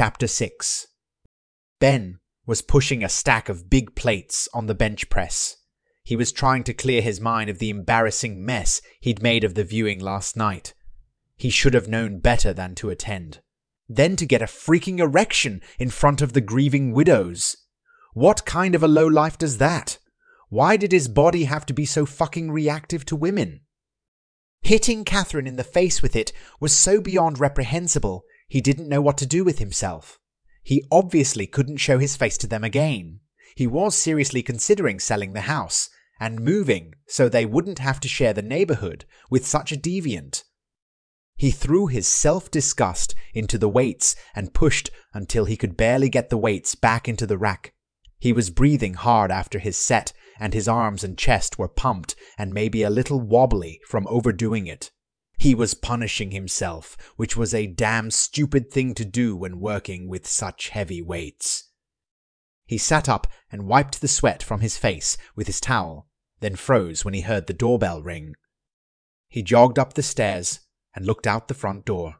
Chapter 6 Ben was pushing a stack of big plates on the bench press. He was trying to clear his mind of the embarrassing mess he'd made of the viewing last night. He should have known better than to attend. Then to get a freaking erection in front of the grieving widows. What kind of a low life does that? Why did his body have to be so fucking reactive to women? Hitting Catherine in the face with it was so beyond reprehensible, he didn't know what to do with himself. He obviously couldn't show his face to them again. He was seriously considering selling the house and moving so they wouldn't have to share the neighborhood with such a deviant. He threw his self disgust into the weights and pushed until he could barely get the weights back into the rack. He was breathing hard after his set, and his arms and chest were pumped and maybe a little wobbly from overdoing it. He was punishing himself, which was a damn stupid thing to do when working with such heavy weights. He sat up and wiped the sweat from his face with his towel, then froze when he heard the doorbell ring. He jogged up the stairs and looked out the front door.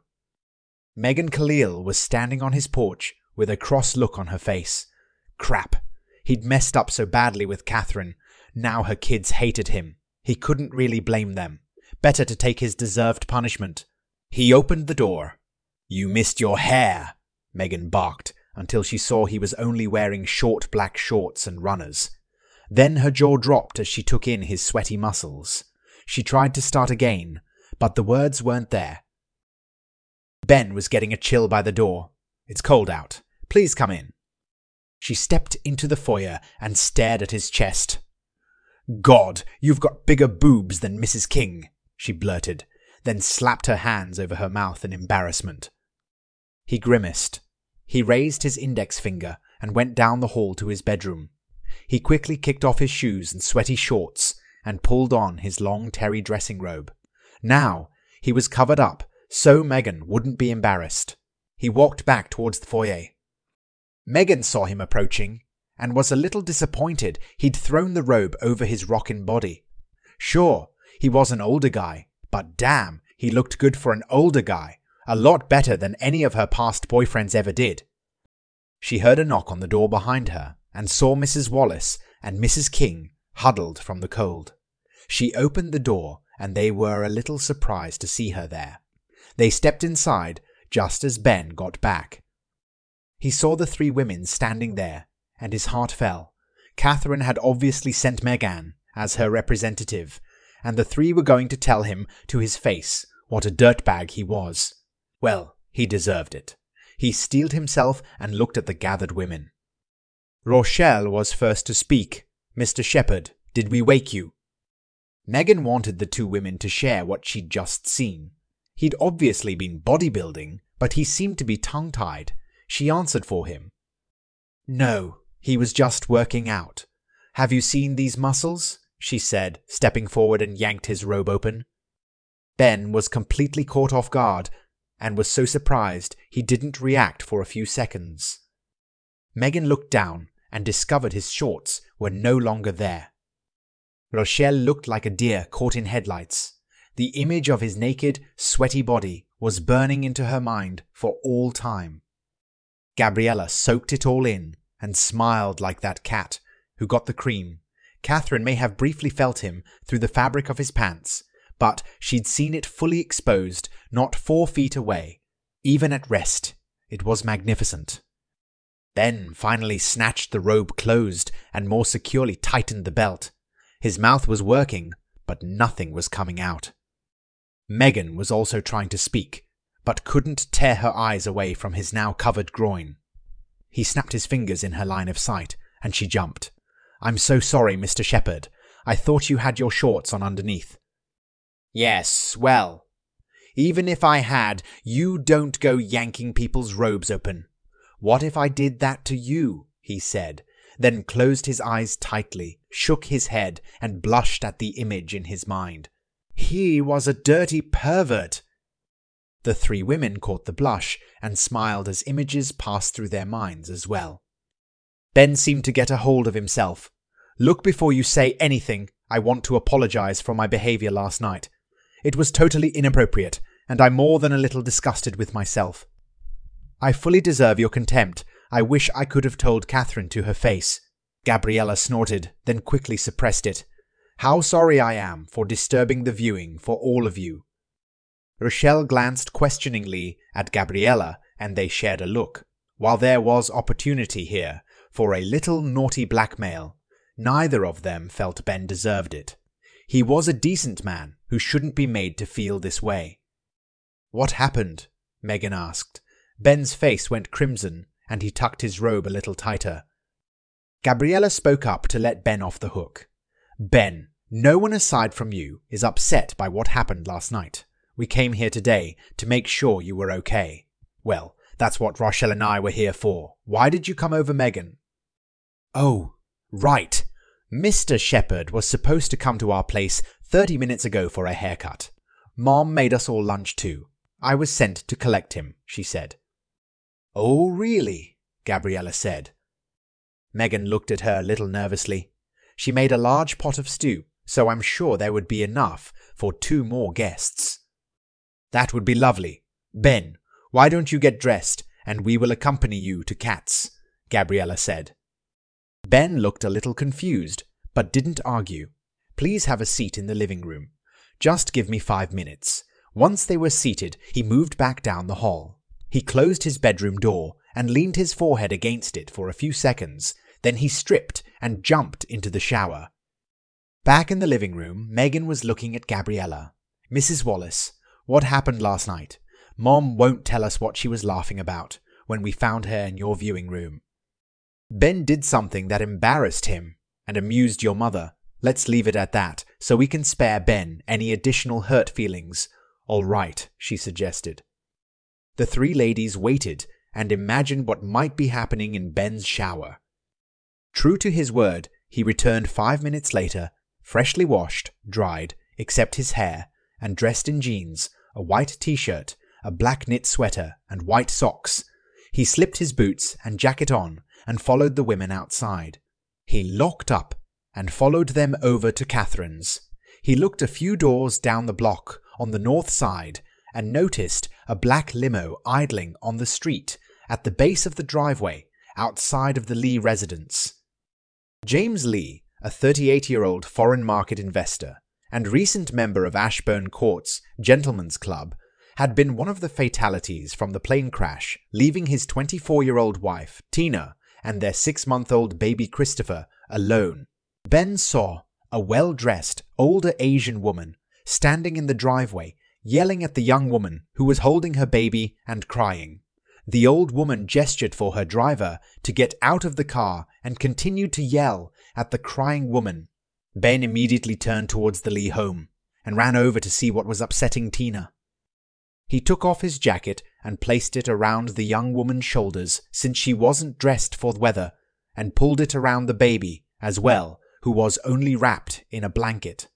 Megan Khalil was standing on his porch with a cross look on her face. Crap. He'd messed up so badly with Catherine. Now her kids hated him. He couldn't really blame them. Better to take his deserved punishment. He opened the door. You missed your hair, Megan barked until she saw he was only wearing short black shorts and runners. Then her jaw dropped as she took in his sweaty muscles. She tried to start again, but the words weren't there. Ben was getting a chill by the door. It's cold out. Please come in. She stepped into the foyer and stared at his chest. God, you've got bigger boobs than Mrs. King, she blurted, then slapped her hands over her mouth in embarrassment. He grimaced. He raised his index finger and went down the hall to his bedroom. He quickly kicked off his shoes and sweaty shorts and pulled on his long terry dressing robe. Now, he was covered up, so Megan wouldn't be embarrassed. He walked back towards the foyer. Megan saw him approaching and was a little disappointed he'd thrown the robe over his rockin' body. Sure, he was an older guy, but damn, he looked good for an older guy, a lot better than any of her past boyfriends ever did. She heard a knock on the door behind her and saw Mrs. Wallace and Mrs. King huddled from the cold. She opened the door and they were a little surprised to see her there. They stepped inside just as Ben got back. He saw the three women standing there, and his heart fell. Catherine had obviously sent Megan as her representative, and the three were going to tell him to his face what a dirtbag he was. Well, he deserved it. He steeled himself and looked at the gathered women. Rochelle was first to speak. Mr. Shepherd, did we wake you? Megan wanted the two women to share what she'd just seen. He'd obviously been bodybuilding, but he seemed to be tongue tied. She answered for him. No, he was just working out. Have you seen these muscles? She said, stepping forward and yanked his robe open. Ben was completely caught off guard and was so surprised he didn't react for a few seconds. Megan looked down and discovered his shorts were no longer there. Rochelle looked like a deer caught in headlights. The image of his naked, sweaty body was burning into her mind for all time. Gabriella soaked it all in and smiled like that cat who got the cream. Catherine may have briefly felt him through the fabric of his pants, but she'd seen it fully exposed not four feet away. Even at rest, it was magnificent. Ben finally snatched the robe closed and more securely tightened the belt. His mouth was working, but nothing was coming out. Megan was also trying to speak, but couldn't tear her eyes away from his now covered groin. He snapped his fingers in her line of sight, and she jumped. I'm so sorry, Mr. Shepherd. I thought you had your shorts on underneath. Yes, well, even if I had, you don't go yanking people's robes open. What if I did that to you? he said, then closed his eyes tightly, shook his head, and blushed at the image in his mind. He was a dirty pervert. The three women caught the blush and smiled as images passed through their minds as well. Ben seemed to get a hold of himself. Look before you say anything. I want to apologize for my behavior last night. It was totally inappropriate, and I'm more than a little disgusted with myself. I fully deserve your contempt. I wish I could have told Catherine to her face. Gabriella snorted, then quickly suppressed it. How sorry I am for disturbing the viewing for all of you. Rochelle glanced questioningly at Gabriella, and they shared a look. While there was opportunity here for a little naughty blackmail, neither of them felt Ben deserved it. He was a decent man who shouldn't be made to feel this way. What happened? Megan asked. Ben's face went crimson, and he tucked his robe a little tighter. Gabriella spoke up to let Ben off the hook. Ben, no one aside from you is upset by what happened last night. We came here today to make sure you were okay. Well, that's what Rochelle and I were here for. Why did you come over Megan? Oh, right. Mr. Shepherd was supposed to come to our place 30 minutes ago for a haircut. Mom made us all lunch too. I was sent to collect him, she said. Oh, really? Gabriella said. Megan looked at her a little nervously. She made a large pot of stew, so I'm sure there would be enough for two more guests. That would be lovely. Ben, why don't you get dressed and we will accompany you to Kat's, Gabriella said. Ben looked a little confused, but didn't argue. Please have a seat in the living room. Just give me five minutes. Once they were seated, he moved back down the hall. He closed his bedroom door and leaned his forehead against it for a few seconds. Then he stripped and jumped into the shower. Back in the living room, Megan was looking at Gabriella. Mrs. Wallace, what happened last night? Mom won't tell us what she was laughing about when we found her in your viewing room. Ben did something that embarrassed him and amused your mother. Let's leave it at that, so we can spare Ben any additional hurt feelings. All right, she suggested. The three ladies waited and imagined what might be happening in Ben's shower. True to his word, he returned five minutes later, freshly washed, dried, except his hair, and dressed in jeans, a white t shirt, a black knit sweater, and white socks. He slipped his boots and jacket on and followed the women outside. He locked up and followed them over to Catherine's. He looked a few doors down the block on the north side and noticed a black limo idling on the street at the base of the driveway outside of the Lee residence. James Lee, a 38 year old foreign market investor and recent member of Ashburn Court's Gentlemen's Club, had been one of the fatalities from the plane crash, leaving his 24 year old wife, Tina, and their six month old baby Christopher alone. Ben saw a well dressed, older Asian woman standing in the driveway, yelling at the young woman who was holding her baby and crying. The old woman gestured for her driver to get out of the car and continued to yell at the crying woman. Ben immediately turned towards the Lee home and ran over to see what was upsetting Tina. He took off his jacket and placed it around the young woman's shoulders since she wasn't dressed for the weather, and pulled it around the baby as well, who was only wrapped in a blanket.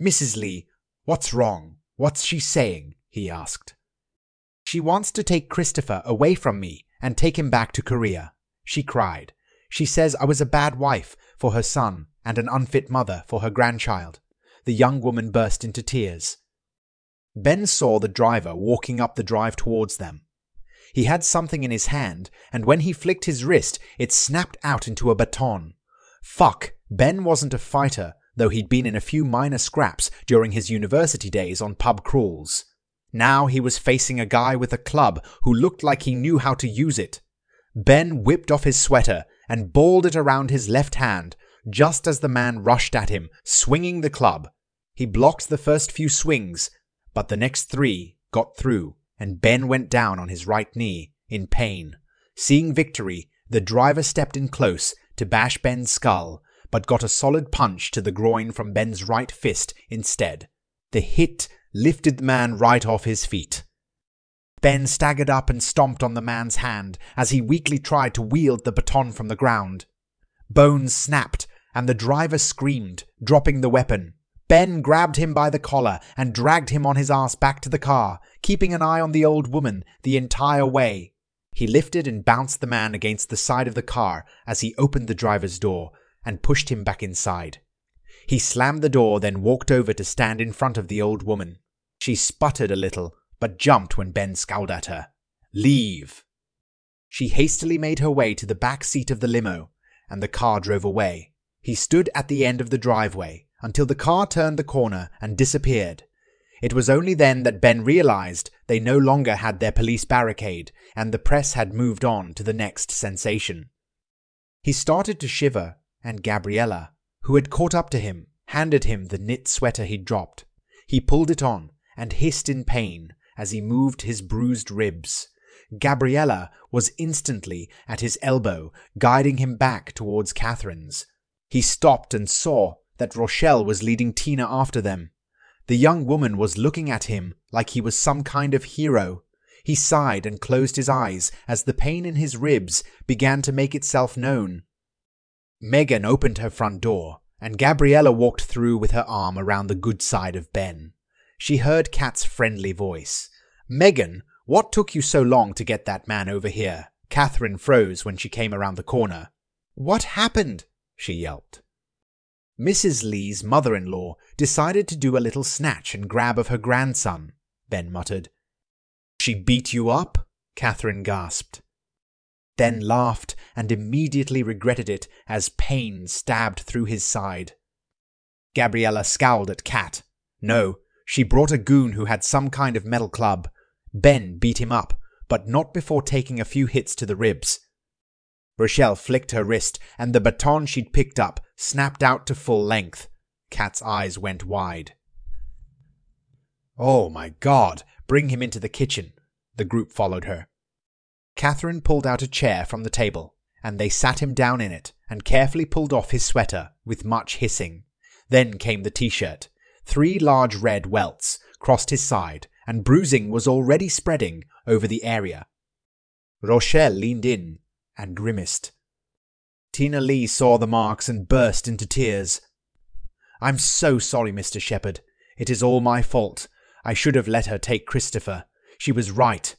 Mrs. Lee, what's wrong? What's she saying? he asked. She wants to take Christopher away from me and take him back to Korea. She cried. She says I was a bad wife for her son and an unfit mother for her grandchild. The young woman burst into tears. Ben saw the driver walking up the drive towards them. He had something in his hand, and when he flicked his wrist, it snapped out into a baton. Fuck, Ben wasn't a fighter, though he'd been in a few minor scraps during his university days on pub crawls. Now he was facing a guy with a club who looked like he knew how to use it. Ben whipped off his sweater and balled it around his left hand just as the man rushed at him, swinging the club. He blocked the first few swings but the next three got through, and Ben went down on his right knee in pain. Seeing victory, the driver stepped in close to bash Ben's skull, but got a solid punch to the groin from Ben's right fist instead. The hit lifted the man right off his feet. Ben staggered up and stomped on the man's hand as he weakly tried to wield the baton from the ground. Bones snapped, and the driver screamed, dropping the weapon. Ben grabbed him by the collar and dragged him on his ass back to the car, keeping an eye on the old woman the entire way. He lifted and bounced the man against the side of the car as he opened the driver's door and pushed him back inside. He slammed the door, then walked over to stand in front of the old woman. She sputtered a little, but jumped when Ben scowled at her. leave. She hastily made her way to the back seat of the limo, and the car drove away. He stood at the end of the driveway until the car turned the corner and disappeared. It was only then that Ben realized they no longer had their police barricade and the press had moved on to the next sensation. He started to shiver, and Gabriella, who had caught up to him, handed him the knit sweater he'd dropped. He pulled it on and hissed in pain as he moved his bruised ribs. Gabriella was instantly at his elbow, guiding him back towards Catherine's. He stopped and saw that Rochelle was leading Tina after them. The young woman was looking at him like he was some kind of hero. He sighed and closed his eyes as the pain in his ribs began to make itself known. Megan opened her front door, and Gabriella walked through with her arm around the good side of Ben. She heard Kat's friendly voice. Megan, what took you so long to get that man over here? Catherine froze when she came around the corner. What happened? she yelped. Mrs. Lee's mother in law decided to do a little snatch and grab of her grandson, Ben muttered. She beat you up? Catherine gasped. Then laughed and immediately regretted it as pain stabbed through his side. Gabriella scowled at Kat. No, she brought a goon who had some kind of metal club. Ben beat him up, but not before taking a few hits to the ribs. Rochelle flicked her wrist, and the baton she'd picked up snapped out to full length. Kat's eyes went wide. Oh my god, bring him into the kitchen. The group followed her. Catherine pulled out a chair from the table, and they sat him down in it and carefully pulled off his sweater with much hissing. Then came the t shirt. Three large red welts crossed his side, and bruising was already spreading over the area. Rochelle leaned in and grimaced. Tina Lee saw the marks and burst into tears. I'm so sorry, Mr. Shepherd. It is all my fault. I should have let her take Christopher. She was right.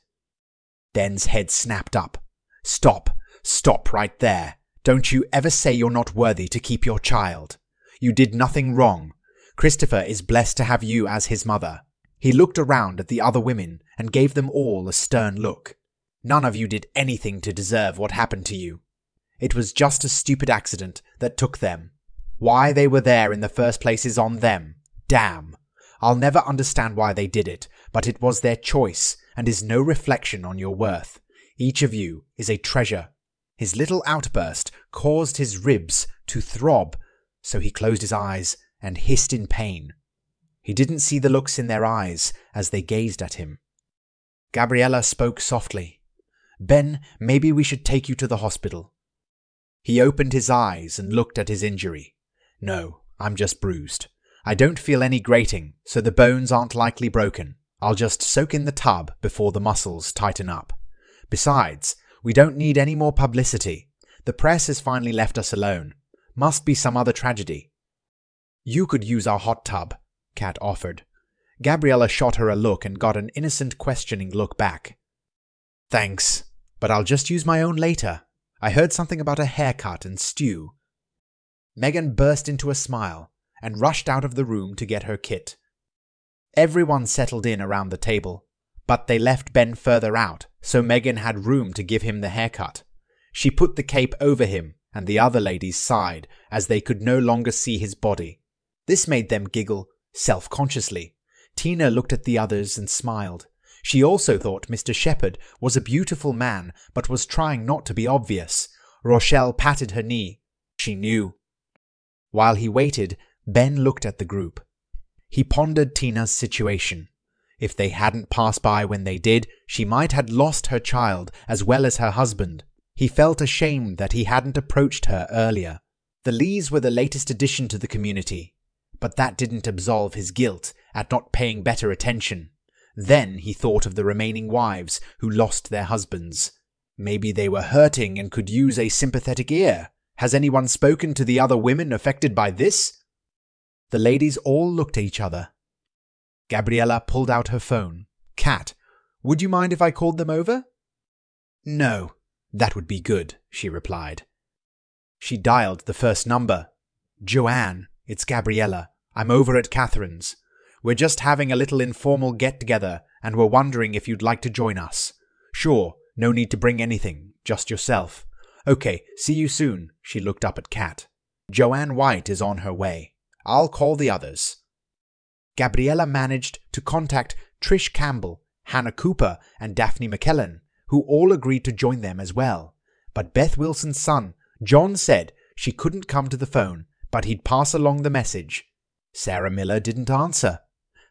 Ben's head snapped up. Stop. Stop right there. Don't you ever say you're not worthy to keep your child. You did nothing wrong. Christopher is blessed to have you as his mother. He looked around at the other women and gave them all a stern look. None of you did anything to deserve what happened to you. It was just a stupid accident that took them. Why they were there in the first place is on them. Damn. I'll never understand why they did it, but it was their choice and is no reflection on your worth. Each of you is a treasure. His little outburst caused his ribs to throb, so he closed his eyes and hissed in pain. He didn't see the looks in their eyes as they gazed at him. Gabriella spoke softly. Ben, maybe we should take you to the hospital. He opened his eyes and looked at his injury. No, I'm just bruised. I don't feel any grating, so the bones aren't likely broken. I'll just soak in the tub before the muscles tighten up. Besides, we don't need any more publicity. The press has finally left us alone. Must be some other tragedy. You could use our hot tub, Kat offered. Gabriella shot her a look and got an innocent questioning look back. Thanks, but I'll just use my own later. I heard something about a haircut and stew. Megan burst into a smile and rushed out of the room to get her kit. Everyone settled in around the table, but they left Ben further out, so Megan had room to give him the haircut. She put the cape over him, and the other ladies sighed as they could no longer see his body. This made them giggle self consciously. Tina looked at the others and smiled. She also thought Mr. Shepherd was a beautiful man, but was trying not to be obvious. Rochelle patted her knee. She knew. While he waited, Ben looked at the group. He pondered Tina's situation. If they hadn't passed by when they did, she might have lost her child as well as her husband. He felt ashamed that he hadn't approached her earlier. The Lees were the latest addition to the community, but that didn't absolve his guilt at not paying better attention. Then he thought of the remaining wives who lost their husbands. Maybe they were hurting and could use a sympathetic ear. Has anyone spoken to the other women affected by this? The ladies all looked at each other. Gabriella pulled out her phone. Kat, would you mind if I called them over? No, that would be good, she replied. She dialed the first number. Joanne, it's Gabriella. I'm over at Catherine's. We're just having a little informal get together and we're wondering if you'd like to join us. Sure, no need to bring anything, just yourself. Okay, see you soon. She looked up at Kat. Joanne White is on her way. I'll call the others. Gabriella managed to contact Trish Campbell, Hannah Cooper, and Daphne McKellen, who all agreed to join them as well. But Beth Wilson's son, John, said she couldn't come to the phone, but he'd pass along the message. Sarah Miller didn't answer.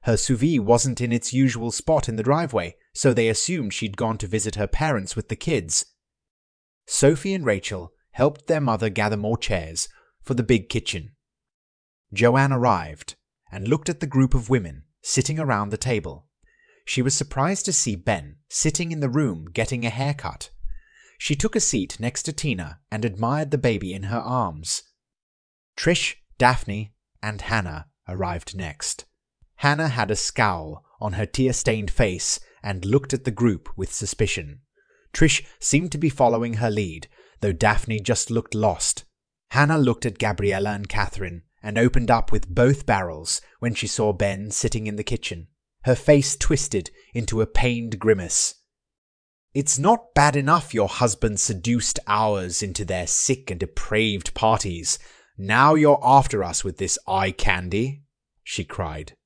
Her SUV wasn't in its usual spot in the driveway, so they assumed she'd gone to visit her parents with the kids. Sophie and Rachel helped their mother gather more chairs for the big kitchen. Joanne arrived and looked at the group of women sitting around the table. She was surprised to see Ben sitting in the room getting a haircut. She took a seat next to Tina and admired the baby in her arms. Trish, Daphne, and Hannah arrived next. Hannah had a scowl on her tear stained face and looked at the group with suspicion. Trish seemed to be following her lead, though Daphne just looked lost. Hannah looked at Gabriella and Catherine and opened up with both barrels when she saw Ben sitting in the kitchen. Her face twisted into a pained grimace. It's not bad enough your husband seduced ours into their sick and depraved parties. Now you're after us with this eye candy, she cried.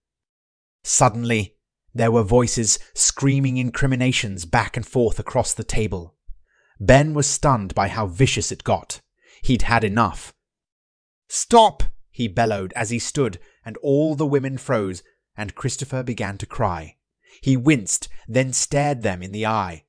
Suddenly, there were voices screaming incriminations back and forth across the table. Ben was stunned by how vicious it got. He'd had enough. Stop! he bellowed as he stood, and all the women froze, and Christopher began to cry. He winced, then stared them in the eye.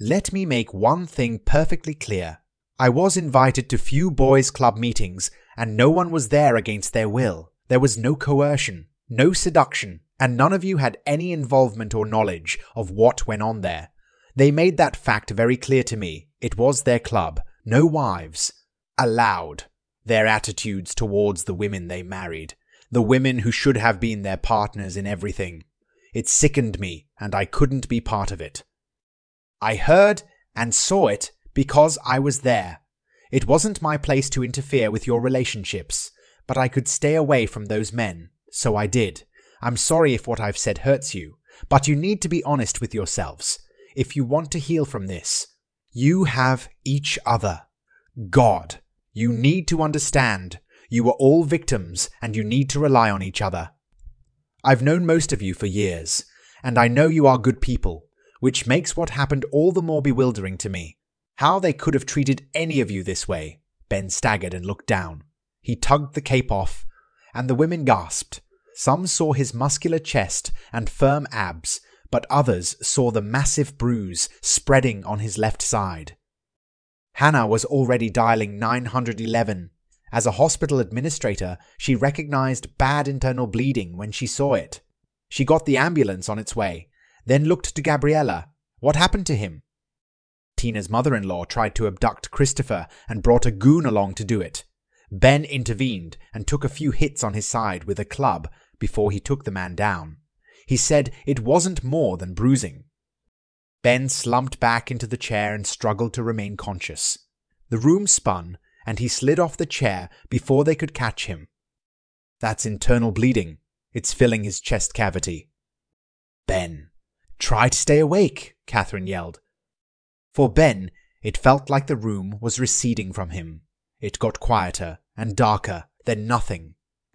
Let me make one thing perfectly clear. I was invited to few boys' club meetings, and no one was there against their will. There was no coercion, no seduction, and none of you had any involvement or knowledge of what went on there. They made that fact very clear to me. It was their club, no wives. Allowed. Their attitudes towards the women they married, the women who should have been their partners in everything. It sickened me, and I couldn't be part of it. I heard and saw it because I was there. It wasn't my place to interfere with your relationships, but I could stay away from those men, so I did. I'm sorry if what I've said hurts you, but you need to be honest with yourselves. If you want to heal from this, you have each other. God. You need to understand. You are all victims, and you need to rely on each other. I've known most of you for years, and I know you are good people which makes what happened all the more bewildering to me. How they could have treated any of you this way. Ben staggered and looked down. He tugged the cape off, and the women gasped. Some saw his muscular chest and firm abs, but others saw the massive bruise spreading on his left side. Hannah was already dialing 911. As a hospital administrator, she recognized bad internal bleeding when she saw it. She got the ambulance on its way then looked to Gabriella. What happened to him? Tina's mother in law tried to abduct Christopher and brought a goon along to do it. Ben intervened and took a few hits on his side with a club before he took the man down. He said it wasn't more than bruising. Ben slumped back into the chair and struggled to remain conscious. The room spun, and he slid off the chair before they could catch him. That's internal bleeding. It's filling his chest cavity. Ben. Try to stay awake, Catherine yelled. For Ben, it felt like the room was receding from him. It got quieter and darker, then nothing.